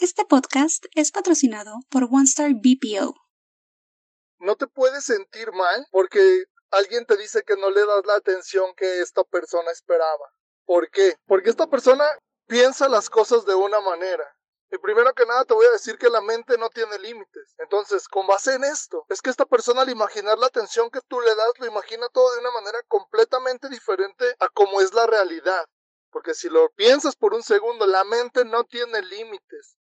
Este podcast es patrocinado por OneStar BPO. No te puedes sentir mal porque alguien te dice que no le das la atención que esta persona esperaba. ¿Por qué? Porque esta persona piensa las cosas de una manera. Y primero que nada te voy a decir que la mente no tiene límites. Entonces, con base en esto, es que esta persona al imaginar la atención que tú le das, lo imagina todo de una manera completamente diferente a como es la realidad. Porque si lo piensas por un segundo, la mente no tiene límites.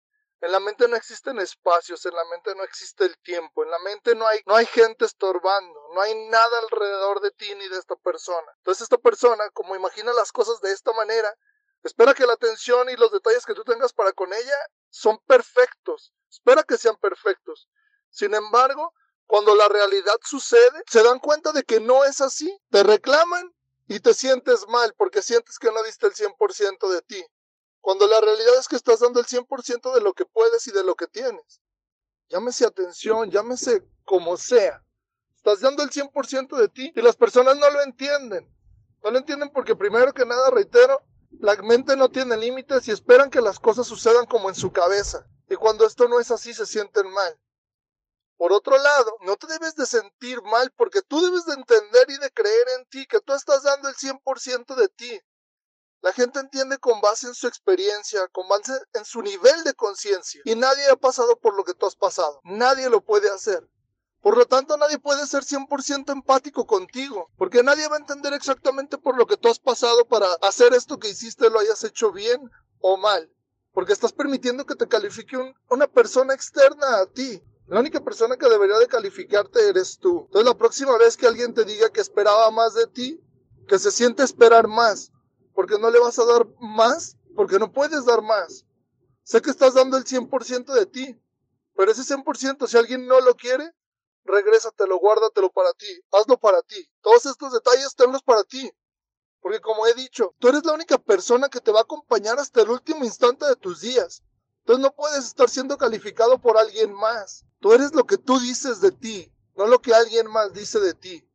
En la mente no existen espacios, en la mente no existe el tiempo, en la mente no hay, no hay gente estorbando, no hay nada alrededor de ti ni de esta persona. Entonces esta persona, como imagina las cosas de esta manera, espera que la atención y los detalles que tú tengas para con ella son perfectos, espera que sean perfectos. Sin embargo, cuando la realidad sucede, se dan cuenta de que no es así, te reclaman y te sientes mal porque sientes que no diste el 100% de ti cuando la realidad es que estás dando el 100% de lo que puedes y de lo que tienes. Llámese atención, llámese como sea. Estás dando el 100% de ti y las personas no lo entienden. No lo entienden porque primero que nada, reitero, la mente no tiene límites y esperan que las cosas sucedan como en su cabeza. Y cuando esto no es así, se sienten mal. Por otro lado, no te debes de sentir mal porque tú debes de entender y de creer en ti, que tú estás dando el 100% de ti. La gente entiende con base en su experiencia, con base en su nivel de conciencia. Y nadie ha pasado por lo que tú has pasado. Nadie lo puede hacer. Por lo tanto, nadie puede ser 100% empático contigo, porque nadie va a entender exactamente por lo que tú has pasado para hacer esto que hiciste lo hayas hecho bien o mal, porque estás permitiendo que te califique una persona externa a ti. La única persona que debería de calificarte eres tú. Entonces la próxima vez que alguien te diga que esperaba más de ti, que se siente esperar más, porque no le vas a dar más, porque no puedes dar más. Sé que estás dando el 100% de ti, pero ese 100%, si alguien no lo quiere, regrésatelo, guárdatelo para ti, hazlo para ti. Todos estos detalles tenlos para ti. Porque como he dicho, tú eres la única persona que te va a acompañar hasta el último instante de tus días. Entonces no puedes estar siendo calificado por alguien más. Tú eres lo que tú dices de ti, no lo que alguien más dice de ti.